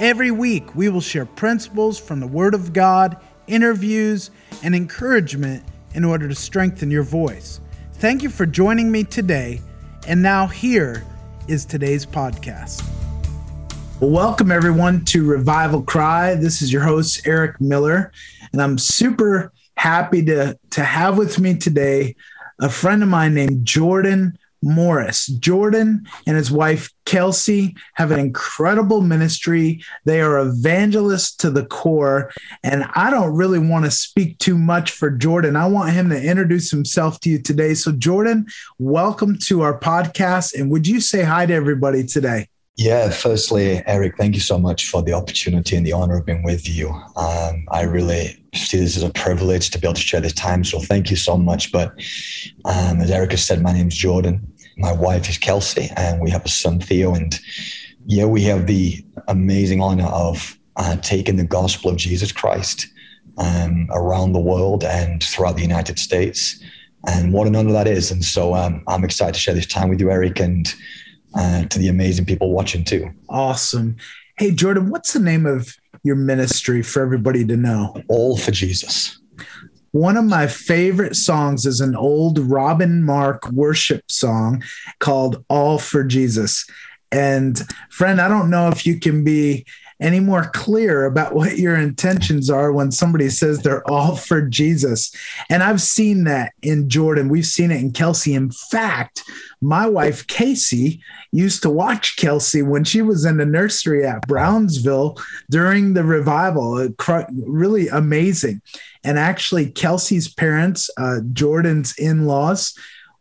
Every week, we will share principles from the Word of God, interviews, and encouragement in order to strengthen your voice. Thank you for joining me today. And now, here is today's podcast. Welcome everyone to Revival Cry. This is your host, Eric Miller, and I'm super happy to, to have with me today a friend of mine named Jordan Morris. Jordan and his wife Kelsey have an incredible ministry. They are evangelists to the core. And I don't really want to speak too much for Jordan. I want him to introduce himself to you today. So, Jordan, welcome to our podcast. And would you say hi to everybody today? Yeah, firstly, Eric, thank you so much for the opportunity and the honor of being with you. Um, I really see this as a privilege to be able to share this time. So thank you so much. But um, as Eric has said, my name is Jordan. My wife is Kelsey, and we have a son, Theo. And yeah, we have the amazing honor of uh, taking the gospel of Jesus Christ um, around the world and throughout the United States. And what an honor that is. And so um, I'm excited to share this time with you, Eric. And uh, to the amazing people watching too. Awesome. Hey, Jordan, what's the name of your ministry for everybody to know? All for Jesus. One of my favorite songs is an old Robin Mark worship song called All for Jesus. And friend, I don't know if you can be any more clear about what your intentions are when somebody says they're all for Jesus. And I've seen that in Jordan. We've seen it in Kelsey. In fact, my wife, Casey, used to watch Kelsey when she was in the nursery at Brownsville during the revival. Really amazing. And actually, Kelsey's parents, uh, Jordan's in laws,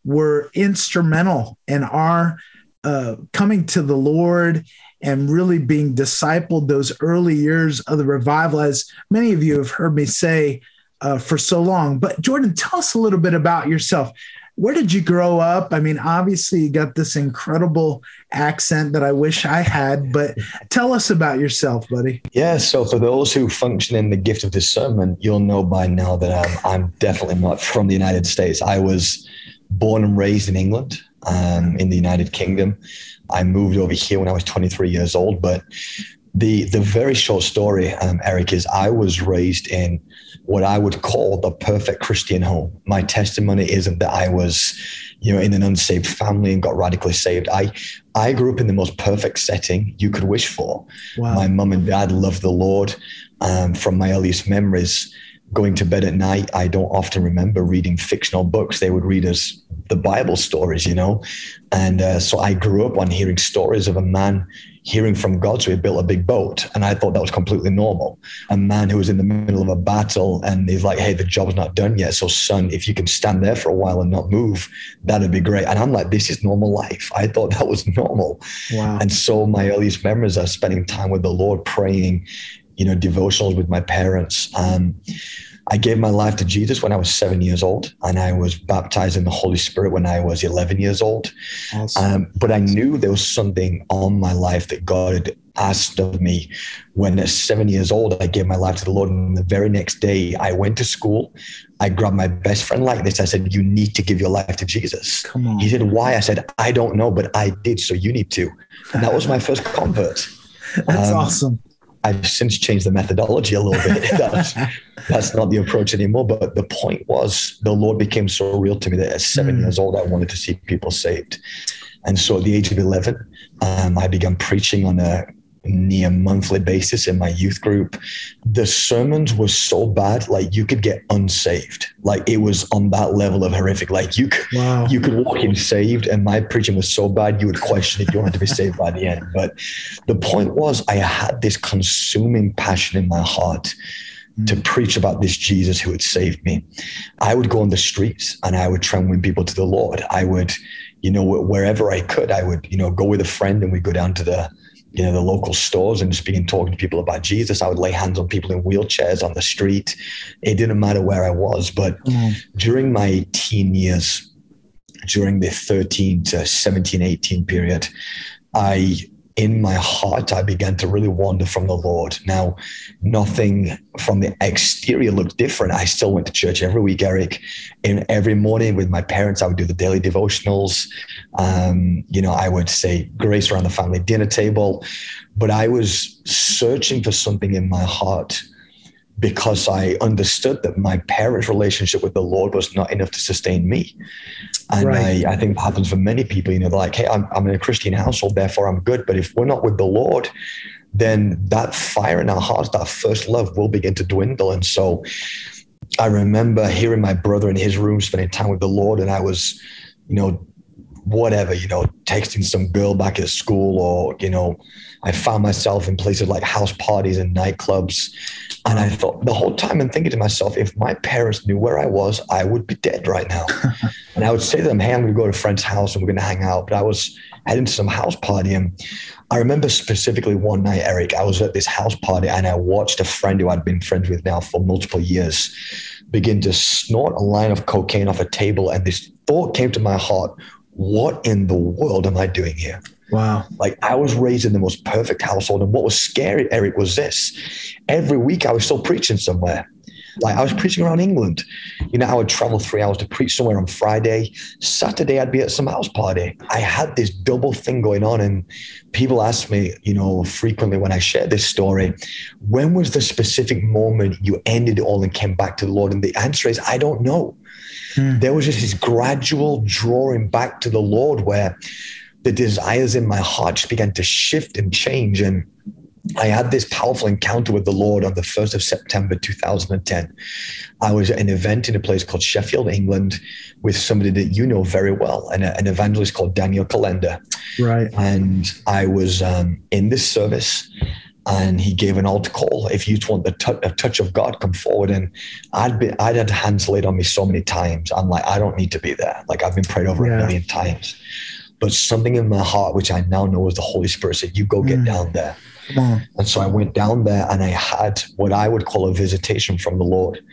were instrumental in our uh, coming to the Lord and really being discipled those early years of the revival, as many of you have heard me say uh, for so long. But Jordan, tell us a little bit about yourself. Where did you grow up? I mean, obviously, you got this incredible accent that I wish I had, but tell us about yourself, buddy. Yeah. So, for those who function in the gift of discernment, you'll know by now that I'm, I'm definitely not from the United States. I was born and raised in England, um, in the United Kingdom. I moved over here when I was 23 years old. But the the very short story, um, Eric, is I was raised in what I would call the perfect Christian home. My testimony isn't that I was, you know, in an unsaved family and got radically saved. I I grew up in the most perfect setting you could wish for. Wow. My mom and dad loved the Lord. Um, from my earliest memories, going to bed at night, I don't often remember reading fictional books. They would read us the Bible stories, you know. And uh, so I grew up on hearing stories of a man hearing from God. So he built a big boat. And I thought that was completely normal. A man who was in the middle of a battle and he's like, hey, the job's not done yet. So, son, if you can stand there for a while and not move, that'd be great. And I'm like, this is normal life. I thought that was normal. Wow. And so my earliest memories are spending time with the Lord, praying, you know, devotionals with my parents. Um, I gave my life to Jesus when I was seven years old, and I was baptized in the Holy Spirit when I was 11 years old. Awesome. Um, but I knew there was something on my life that God had asked of me. When at seven years old, I gave my life to the Lord. And the very next day, I went to school. I grabbed my best friend like this. I said, You need to give your life to Jesus. Come on. He said, Why? I said, I don't know, but I did. So you need to. And that was my first convert. That's um, awesome. I've since changed the methodology a little bit. that's, that's not the approach anymore. But the point was, the Lord became so real to me that at seven mm. years old, I wanted to see people saved. And so at the age of 11, um, I began preaching on a near monthly basis in my youth group. The sermons were so bad, like you could get unsaved. Like it was on that level of horrific. Like you could, wow. you could walk in saved, and my preaching was so bad you would question if you wanted to be saved by the end. But the point was, I had this consuming passion in my heart to mm. preach about this Jesus who had saved me. I would go on the streets and I would try and win people to the Lord. I would, you know, wherever I could, I would, you know, go with a friend and we'd go down to the you know, the local stores and just begin talking to people about Jesus. I would lay hands on people in wheelchairs on the street. It didn't matter where I was. But mm. during my teen years, during the 13 to 17, 18 period, I in my heart, I began to really wander from the Lord. Now, nothing from the exterior looked different. I still went to church every week, Eric. And every morning with my parents, I would do the daily devotionals. Um, you know, I would say grace around the family dinner table. But I was searching for something in my heart because I understood that my parents' relationship with the Lord was not enough to sustain me. And right. I, I think happens for many people. You know, they're like, hey, I'm, I'm in a Christian household, therefore I'm good. But if we're not with the Lord, then that fire in our hearts, that first love will begin to dwindle. And so I remember hearing my brother in his room spending time with the Lord, and I was, you know, whatever, you know, texting some girl back at school, or, you know, I found myself in places like house parties and nightclubs. And I thought the whole time I'm thinking to myself, if my parents knew where I was, I would be dead right now. and I would say to them, hey, I'm going to go to a friend's house and we're going to hang out. But I was heading to some house party. And I remember specifically one night, Eric, I was at this house party and I watched a friend who I'd been friends with now for multiple years begin to snort a line of cocaine off a table. And this thought came to my heart what in the world am I doing here? Wow. Like I was raised in the most perfect household. And what was scary, Eric, was this. Every week I was still preaching somewhere. Like I was preaching around England. You know, I would travel three hours to preach somewhere on Friday. Saturday, I'd be at some house party. I had this double thing going on. And people ask me, you know, frequently when I share this story, when was the specific moment you ended it all and came back to the Lord? And the answer is, I don't know. Hmm. There was just this gradual drawing back to the Lord where the desires in my heart just began to shift and change. And I had this powerful encounter with the Lord on the 1st of September 2010. I was at an event in a place called Sheffield, England, with somebody that you know very well, an, an evangelist called Daniel Kolenda. Right. And I was um, in this service and he gave an altar call. If you want the t- touch of God, come forward. And I'd been, I'd had hands laid on me so many times. I'm like, I don't need to be there. Like I've been prayed over yeah. a million times but something in my heart, which I now know is the Holy Spirit, said, You go get mm. down there. And so I went down there and I had what I would call a visitation from the Lord.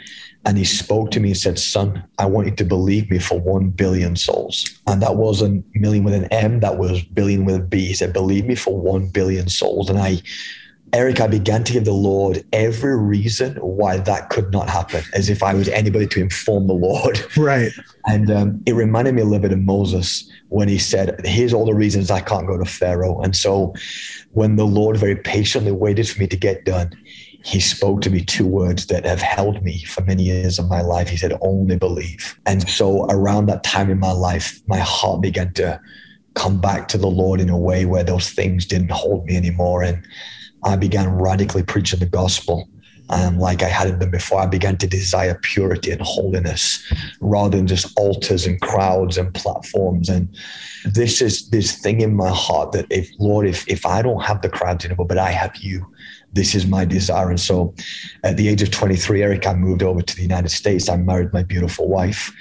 And he spoke to me and said, Son, I want you to believe me for 1 billion souls. And that wasn't million with an M, that was billion with a B. He said, Believe me for 1 billion souls. And I, Eric, I began to give the Lord every reason why that could not happen, as if I was anybody to inform the Lord. Right. And um, it reminded me a little bit of Moses when he said, Here's all the reasons I can't go to Pharaoh. And so when the Lord very patiently waited for me to get done, he spoke to me two words that have held me for many years of my life. He said, Only believe. And so around that time in my life, my heart began to come back to the Lord in a way where those things didn't hold me anymore. And I began radically preaching the gospel um, like I hadn't been before. I began to desire purity and holiness rather than just altars and crowds and platforms. And this is this thing in my heart that if Lord, if if I don't have the crowds anymore, but I have you, this is my desire. And so at the age of 23, Eric, I moved over to the United States. I married my beautiful wife.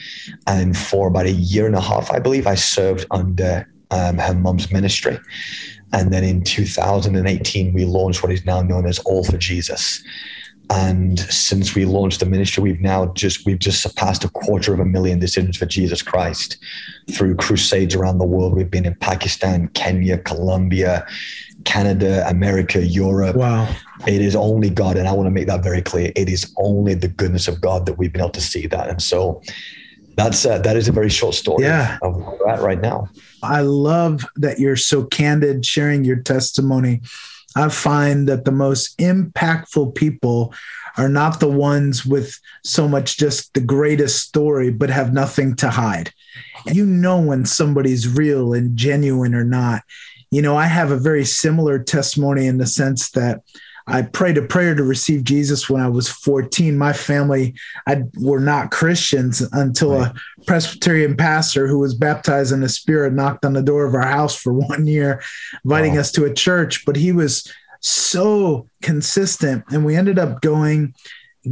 And for about a year and a half, I believe, I served under um, her mom's ministry. And then in 2018, we launched what is now known as All for Jesus. And since we launched the ministry, we've now just we've just surpassed a quarter of a million decisions for Jesus Christ through crusades around the world. We've been in Pakistan, Kenya, Colombia, Canada, America, Europe. Wow. It is only God, and I want to make that very clear. It is only the goodness of God that we've been able to see that. And so that's uh, that is a very short story yeah. of where we're at right now. I love that you're so candid sharing your testimony I find that the most impactful people are not the ones with so much just the greatest story, but have nothing to hide. You know when somebody's real and genuine or not. You know, I have a very similar testimony in the sense that I prayed a prayer to receive Jesus when I was 14. My family I, were not Christians until right. a Presbyterian pastor who was baptized in the Spirit knocked on the door of our house for one year, inviting wow. us to a church. But he was so consistent. And we ended up going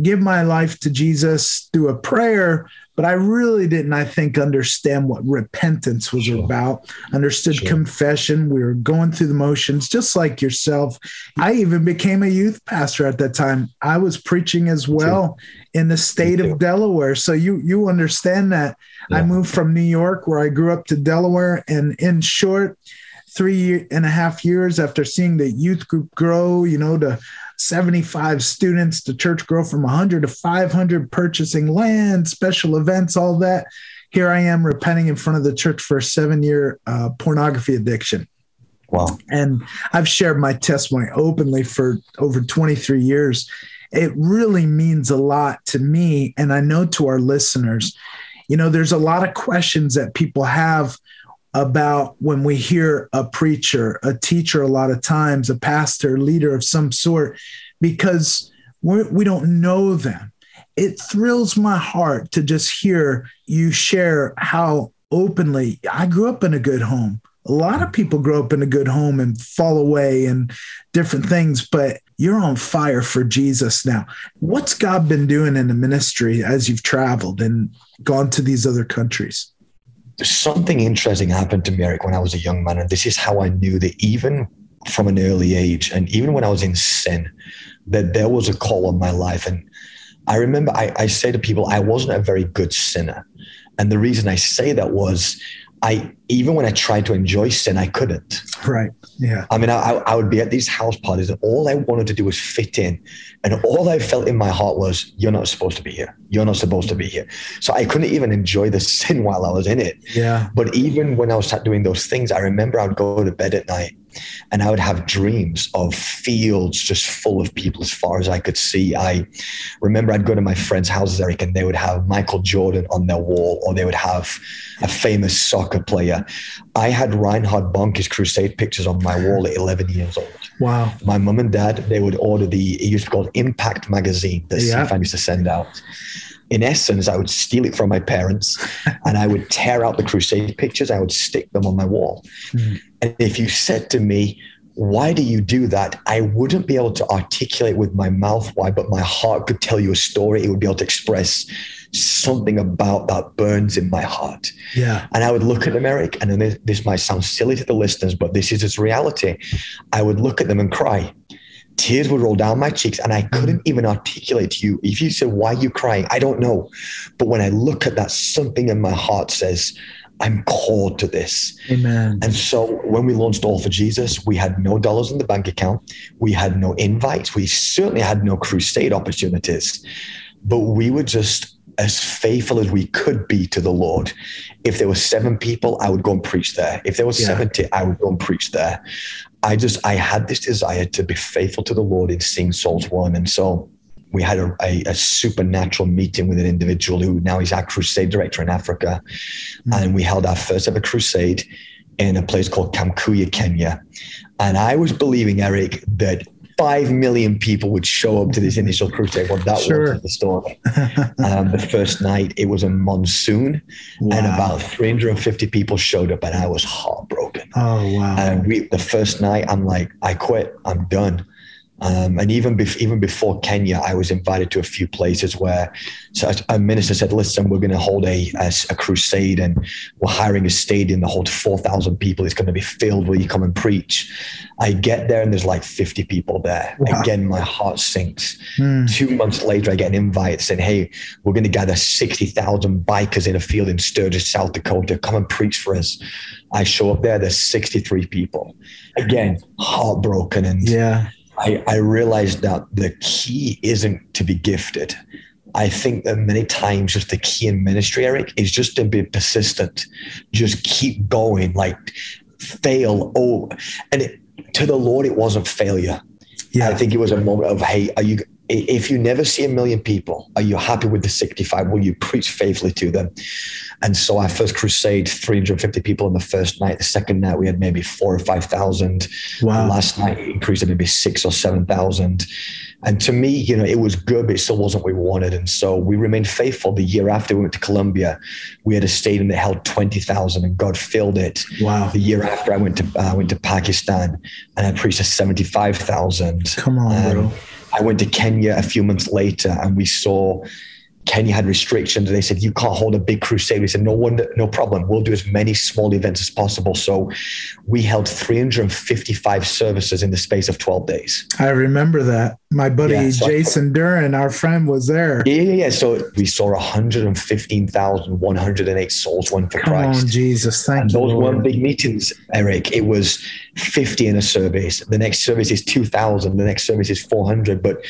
give my life to Jesus through a prayer, but I really didn't, I think, understand what repentance was sure. about. Understood sure. confession. We were going through the motions, just like yourself. I even became a youth pastor at that time. I was preaching as well in the state of Delaware. So you you understand that. Yeah. I moved from New York, where I grew up, to Delaware, and in short, three and a half years after seeing the youth group grow, you know, to 75 students, the church grow from 100 to 500, purchasing land, special events, all that. Here I am repenting in front of the church for a seven year uh, pornography addiction. Wow. And I've shared my testimony openly for over 23 years. It really means a lot to me. And I know to our listeners, you know, there's a lot of questions that people have about when we hear a preacher, a teacher, a lot of times, a pastor, leader of some sort, because we're, we do not know them. It thrills my heart to just hear you share how openly I grew up in a good home. A lot of people grow up in a good home and fall away and different things, but you're on fire for Jesus now. What's God been doing in the ministry as you've traveled and gone to these other countries? Something interesting happened to me, Eric, when I was a young man. And this is how I knew that even from an early age, and even when I was in sin, that there was a call on my life. And I remember I, I say to people, I wasn't a very good sinner. And the reason I say that was I even when I tried to enjoy sin, I couldn't. Right. Yeah. I mean, I, I would be at these house parties, and all I wanted to do was fit in, and all I felt in my heart was, "You're not supposed to be here. You're not supposed to be here." So I couldn't even enjoy the sin while I was in it. Yeah. But even when I was doing those things, I remember I would go to bed at night and I would have dreams of fields just full of people as far as I could see. I remember I'd go to my friends' houses, Eric, and they would have Michael Jordan on their wall, or they would have a famous soccer player. I had Reinhard Bonnke's crusade pictures on my wall at 11 years old. Wow. My mom and dad, they would order the, it used to be called Impact magazine that yeah. CFAN used to send out in essence, I would steal it from my parents and I would tear out the crusade pictures. I would stick them on my wall. Mm. And if you said to me, why do you do that? I wouldn't be able to articulate with my mouth why, but my heart could tell you a story. It would be able to express something about that burns in my heart. Yeah. And I would look at them, Eric, and this, this might sound silly to the listeners, but this is its reality. I would look at them and cry tears would roll down my cheeks and I couldn't mm. even articulate to you. If you said, Why are you crying? I don't know. But when I look at that, something in my heart says, I'm called to this. Amen. And so when we launched All for Jesus, we had no dollars in the bank account. We had no invites. We certainly had no crusade opportunities. But we were just as faithful as we could be to the Lord. If there were seven people, I would go and preach there. If there was yeah. 70, I would go and preach there. I just I had this desire to be faithful to the Lord in seeing souls won, and so we had a, a, a, supernatural meeting with an individual who now is our crusade director in Africa, mm-hmm. and we held our first ever crusade in a place called Kamkuya, Kenya, and I was believing Eric that five million people would show up to this initial crusade. Well, that sure. wasn't the story. um, the first night, it was a monsoon, wow. and about 350 people showed up, and I was heartbroken. Oh wow! And we, the first night, I'm like, I quit. I'm done. Um, and even bef- even before Kenya, I was invited to a few places where so a minister said, "Listen, we're going to hold a, a, a crusade, and we're hiring a stadium to hold four thousand people. It's going to be filled. Will you come and preach?" I get there, and there's like fifty people there. Wow. Again, my heart sinks. Mm. Two months later, I get an invite saying, "Hey, we're going to gather sixty thousand bikers in a field in Sturgis, South Dakota. Come and preach for us." I show up there. There's sixty three people. Again, heartbroken and yeah I, I realized that the key isn't to be gifted. I think that many times just the key in ministry, Eric, is just to be persistent. Just keep going, like fail. Oh, and it, to the Lord, it wasn't failure. Yeah. I think it was a moment of, hey, are you if you never see a million people, are you happy with the 65? Will you preach faithfully to them? And so our first crusade, 350 people in the first night. The second night we had maybe four or 5,000. Wow. last night it increased to maybe six or 7,000. And to me, you know, it was good, but it still wasn't what we wanted. And so we remained faithful. The year after we went to Colombia, we had a stadium that held 20,000 and God filled it. Wow. The year after I went to, uh, went to Pakistan and I preached to 75,000. Come on, um, bro I went to Kenya a few months later and we saw Kenya had restrictions. They said, you can't hold a big crusade. We said, no wonder, no problem. We'll do as many small events as possible. So we held 355 services in the space of 12 days. I remember that. My buddy yeah, so Jason I, Duran, our friend, was there. Yeah, yeah, yeah. So we saw 115,108 souls won for Come Christ. On, Jesus. Thank and you. Those Lord. weren't big meetings, Eric. It was 50 in a service. The next service is 2,000. The next service is 400. But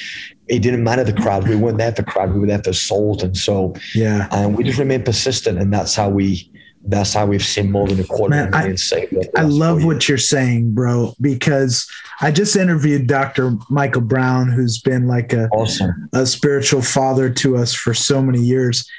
it didn't matter the crowd. We weren't there for crowd. We were there for souls. And so, yeah, and we just remained persistent. And that's how we, that's how we've seen more than a quarter Man, million I, saved. I love what you're saying, bro, because I just interviewed Dr. Michael Brown, who's been like a, awesome. a spiritual father to us for so many years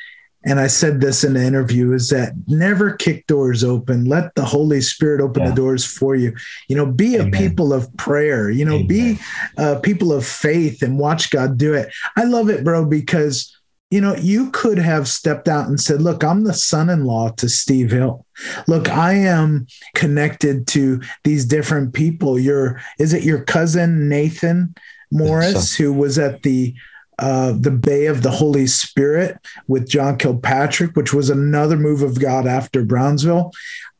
and I said this in the interview is that never kick doors open. Let the Holy Spirit open yeah. the doors for you. You know, be Amen. a people of prayer, you know, Amen. be a people of faith and watch God do it. I love it, bro, because you know, you could have stepped out and said, Look, I'm the son in law to Steve Hill. Look, I am connected to these different people. Your, is it your cousin, Nathan Morris, so. who was at the uh, the Bay of the Holy Spirit with John Kilpatrick, which was another move of God after Brownsville.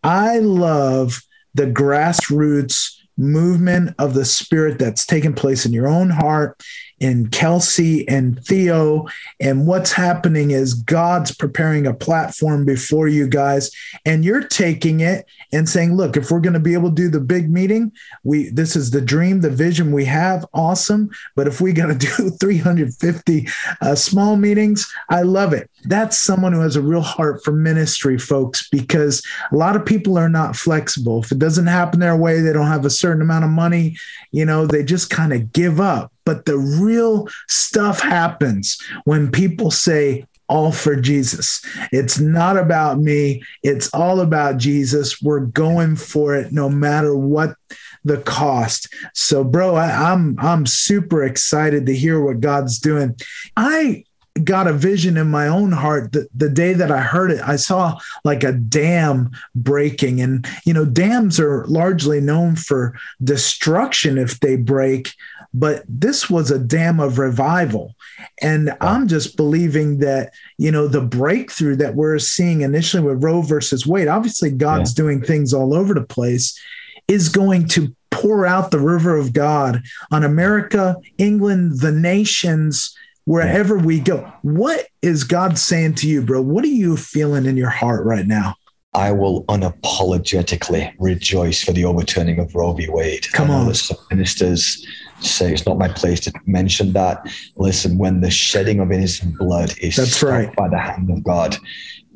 I love the grassroots movement of the Spirit that's taken place in your own heart in Kelsey and Theo. And what's happening is God's preparing a platform before you guys, and you're taking it and saying, look, if we're going to be able to do the big meeting, we this is the dream, the vision we have, awesome. But if we are going to do 350 uh, small meetings, I love it. That's someone who has a real heart for ministry, folks, because a lot of people are not flexible. If it doesn't happen their way, they don't have a certain amount of money, you know, they just kind of give up. But the real stuff happens when people say, all for Jesus. It's not about me. It's all about Jesus. We're going for it no matter what the cost. So, bro, I, am I'm, I'm super excited to hear what God's doing. I got a vision in my own heart the, the day that I heard it. I saw like a dam breaking. And, you know, dams are largely known for destruction if they break, but this was a dam of revival. And I'm just believing that, you know, the breakthrough that we're seeing initially with Roe versus Wade, obviously God's yeah. doing things all over the place, is going to pour out the river of God on America, England, the nations wherever we go. What is God saying to you, bro? What are you feeling in your heart right now? I will unapologetically rejoice for the overturning of Roe v. Wade. Come on. Ministers say it's not my place to mention that. Listen, when the shedding of innocent blood is That's right. by the hand of God,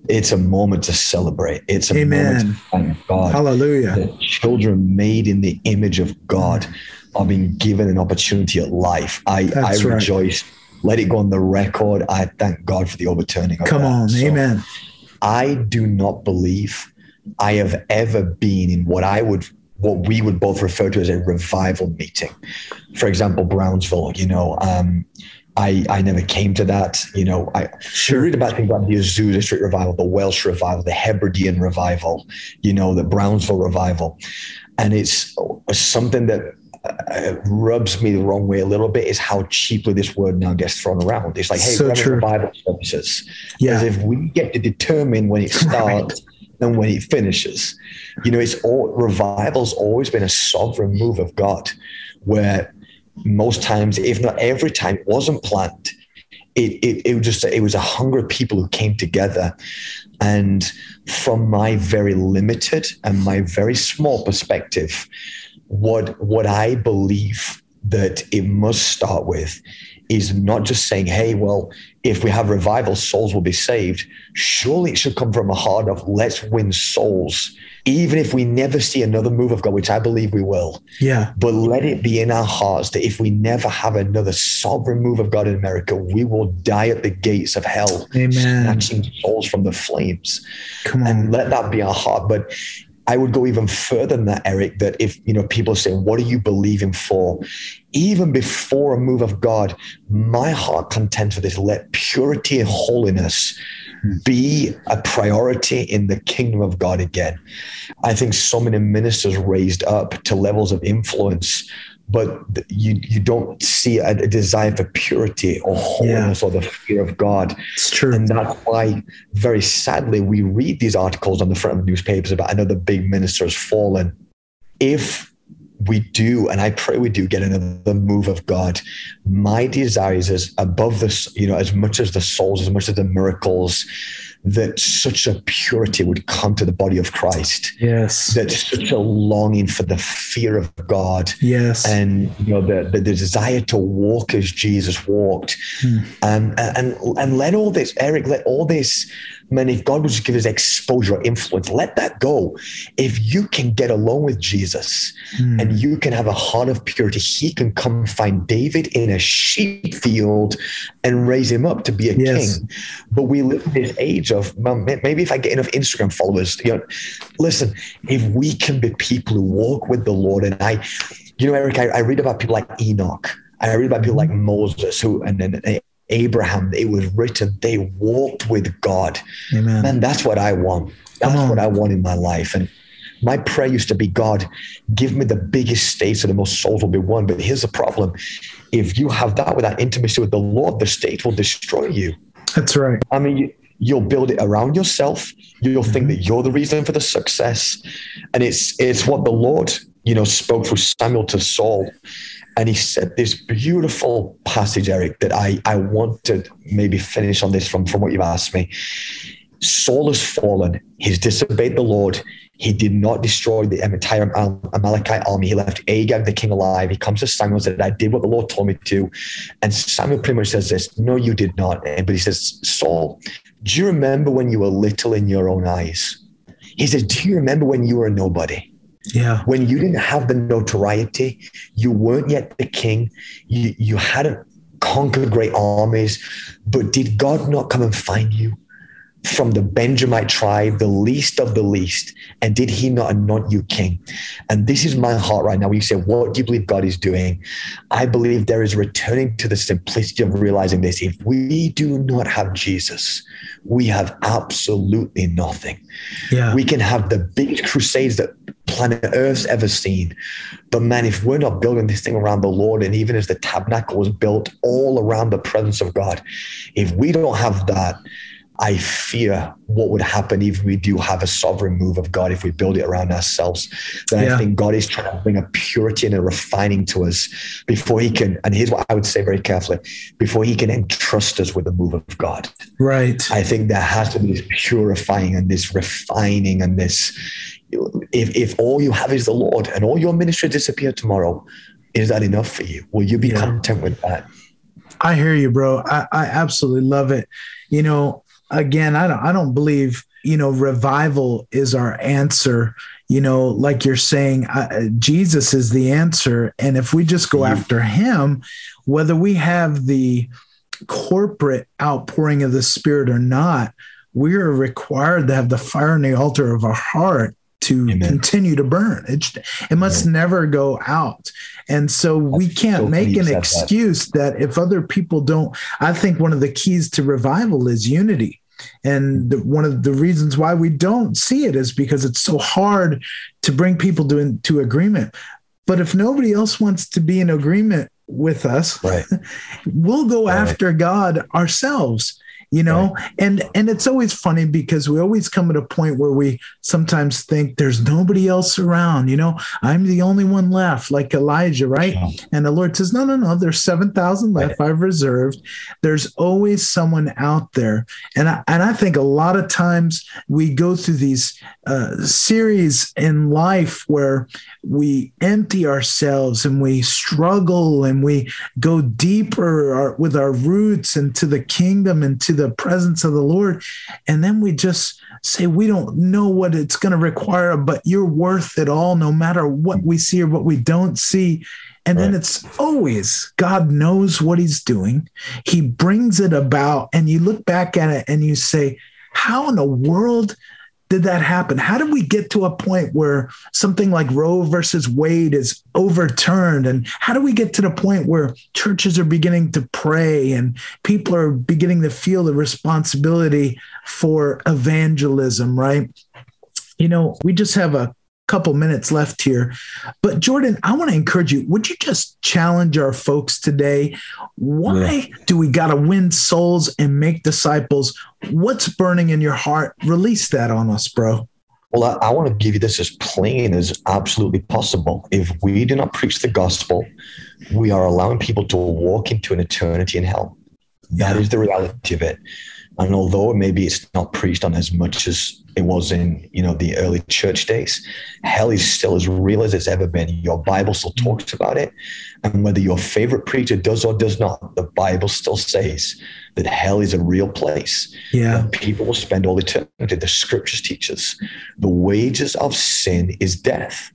it's a moment to celebrate. It's a Amen. moment to thank God. Hallelujah. The children made in the image of God are being given an opportunity at life. I, I rejoice. Right let it go on the record. I thank God for the overturning. Of Come that. on, so amen. I do not believe I have ever been in what I would what we would both refer to as a revival meeting. For example, Brownsville, you know, um, I, I never came to that. You know, I sure. read about things like the Azusa Street revival, the Welsh revival, the Hebridean revival, you know, the Brownsville revival. And it's something that uh, rubs me the wrong way a little bit is how cheaply this word now gets thrown around. It's like, hey, so we're Bible services. Yeah. As if we get to determine when it starts right. And when it finishes. You know, it's all revival's always been a sovereign move of God where most times, if not every time, it wasn't planned. It, it, it was just it was a hunger of people who came together and from my very limited and my very small perspective what what I believe that it must start with is not just saying, hey, well, if we have revival, souls will be saved. Surely it should come from a heart of let's win souls, even if we never see another move of God, which I believe we will. Yeah. But let it be in our hearts that if we never have another sovereign move of God in America, we will die at the gates of hell, Amen. snatching souls from the flames. Come on. And let that be our heart. But I would go even further than that, Eric, that if, you know, people saying, what are you believing for? Even before a move of God, my heart contends for this, let purity and holiness hmm. be a priority in the kingdom of God again. I think so many ministers raised up to levels of influence but you you don't see a, a desire for purity or holiness yeah. or the fear of God. It's true, and that's why, very sadly, we read these articles on the front of newspapers about another big minister has fallen. If we do, and I pray we do get another move of God. My desire is above this, you know, as much as the souls, as much as the miracles, that such a purity would come to the body of Christ. Yes. That such a longing for the fear of God. Yes. And you know the, the, the desire to walk as Jesus walked. Hmm. Um, and and let all this, Eric, let all this man, if God would just give us exposure or influence, let that go. If you can get along with Jesus mm. and you can have a heart of purity, he can come find David in a sheep field and raise him up to be a yes. king. But we live in this age of well, maybe if I get enough Instagram followers, you know, listen, if we can be people who walk with the Lord, and I, you know, Eric, I, I read about people like Enoch. I read about people like Moses who and then Abraham, it was written, they walked with God. Amen. Man, that's what I want. That's what I want in my life. And my prayer used to be, God, give me the biggest state so the most souls will be won. But here's the problem. If you have that without intimacy with the Lord, the state will destroy you. That's right. I mean, you, will build it around yourself. You'll mm-hmm. think that you're the reason for the success. And it's it's what the Lord, you know, spoke through Samuel to Saul and he said this beautiful passage, Eric, that I, I want to maybe finish on this from, from what you've asked me. Saul has fallen. He's disobeyed the Lord. He did not destroy the entire Amalekite army. He left Agag, the king, alive. He comes to Samuel and said, I did what the Lord told me to. And Samuel pretty much says this No, you did not. Eh, but he says, Saul, do you remember when you were little in your own eyes? He says, Do you remember when you were a nobody? Yeah. When you didn't have the notoriety, you weren't yet the king, you, you hadn't conquered great armies, but did God not come and find you? From the Benjamite tribe, the least of the least. And did he not anoint you king? And this is my heart right now. When you say, What do you believe God is doing? I believe there is returning to the simplicity of realizing this. If we do not have Jesus, we have absolutely nothing. Yeah. We can have the biggest crusades that planet Earth's ever seen. But man, if we're not building this thing around the Lord, and even as the tabernacle was built all around the presence of God, if we don't have that, I fear what would happen if we do have a sovereign move of God, if we build it around ourselves. Then yeah. I think God is trying to bring a purity and a refining to us before he can, and here's what I would say very carefully, before he can entrust us with the move of God. Right. I think there has to be this purifying and this refining and this. If, if all you have is the Lord and all your ministry disappear tomorrow, is that enough for you? Will you be yeah. content with that? I hear you, bro. I, I absolutely love it. You know, again, I don't I don't believe you know revival is our answer. You know, like you're saying, uh, Jesus is the answer, and if we just go mm-hmm. after Him, whether we have the corporate outpouring of the Spirit or not, we are required to have the fire in the altar of our heart to Amen. continue to burn. It, it must Amen. never go out. And so we can't so make an excuse that. that. if other people don't, I think one of the keys to revival is unity. And the, one of the reasons why we don't see it is because it's so hard to bring people to into agreement. But if nobody else wants to be in agreement with us, right. we'll go right. after God ourselves you know right. and and it's always funny because we always come at a point where we sometimes think there's nobody else around you know i'm the only one left like elijah right yeah. and the lord says no no no there's 7000 left right. i've reserved there's always someone out there and I, and I think a lot of times we go through these uh, series in life where we empty ourselves and we struggle and we go deeper our, with our roots into the kingdom and to the presence of the Lord. And then we just say, we don't know what it's going to require, but you're worth it all, no matter what we see or what we don't see. And right. then it's always God knows what he's doing. He brings it about, and you look back at it and you say, How in the world did that happen? How did we get to a point where something like Roe versus Wade is overturned? And how do we get to the point where churches are beginning to pray and people are beginning to feel the responsibility for evangelism, right? You know, we just have a couple minutes left here. But Jordan, I want to encourage you. Would you just challenge our folks today? Why yeah. do we got to win souls and make disciples? What's burning in your heart? Release that on us, bro. Well, I, I, want to give you this as plain as absolutely possible. If we do not preach the gospel, we are allowing people to walk into an eternity in hell. That yeah. is the reality of it. And although maybe it's not preached on as much as it was in, you know, the early church days, hell is still as real as it's ever been. Your Bible still talks about it. And whether your favorite preacher does or does not, the Bible still says that hell is a real place. Yeah. People will spend all eternity. The scriptures teach us the wages of sin is death.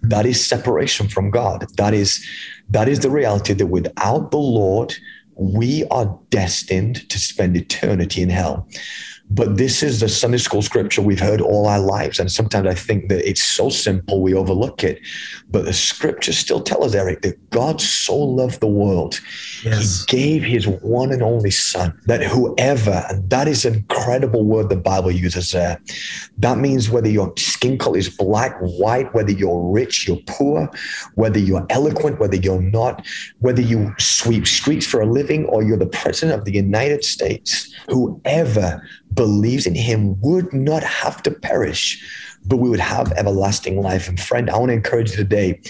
That is separation from God. That is that is the reality that without the Lord, we are destined to spend eternity in hell. But this is the Sunday school scripture we've heard all our lives. And sometimes I think that it's so simple we overlook it. But the scriptures still tell us, Eric, that God so loved the world. Yes. He gave his one and only son that whoever, and that is an incredible word the Bible uses there. That means whether your skin color is black, white, whether you're rich, you're poor, whether you're eloquent, whether you're not, whether you sweep streets for a living or you're the president of the United States, whoever believes in him would not have to perish, but we would have everlasting life. And friend, I want to encourage you today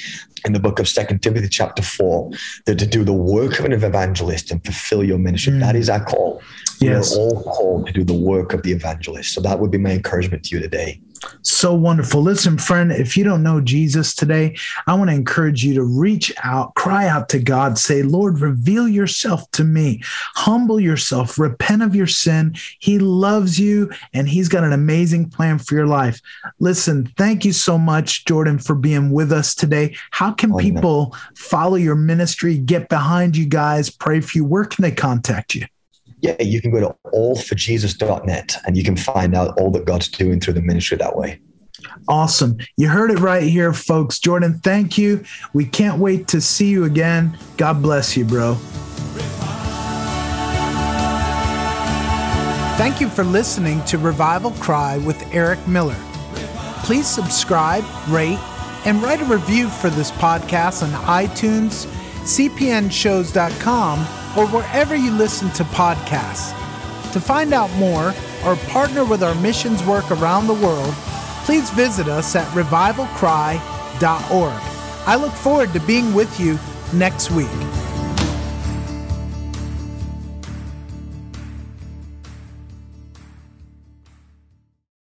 in the book of Second Timothy, chapter four, that to do the work of an evangelist and fulfill your ministry. Mm. That is our call. Yes. We're all called to do the work of the evangelist. So that would be my encouragement to you today. So wonderful. Listen, friend, if you don't know Jesus today, I want to encourage you to reach out, cry out to God, say, Lord, reveal yourself to me. Humble yourself, repent of your sin. He loves you and he's got an amazing plan for your life. Listen, thank you so much, Jordan, for being with us today. How can oh, people follow your ministry, get behind you guys, pray for you? Where can they contact you? Yeah, you can go to allforjesus.net and you can find out all that God's doing through the ministry that way. Awesome. You heard it right here, folks. Jordan, thank you. We can't wait to see you again. God bless you, bro. Thank you for listening to Revival Cry with Eric Miller. Please subscribe, rate, and write a review for this podcast on iTunes, cpnshows.com, or wherever you listen to podcasts. To find out more or partner with our missions work around the world, please visit us at revivalcry.org. I look forward to being with you next week.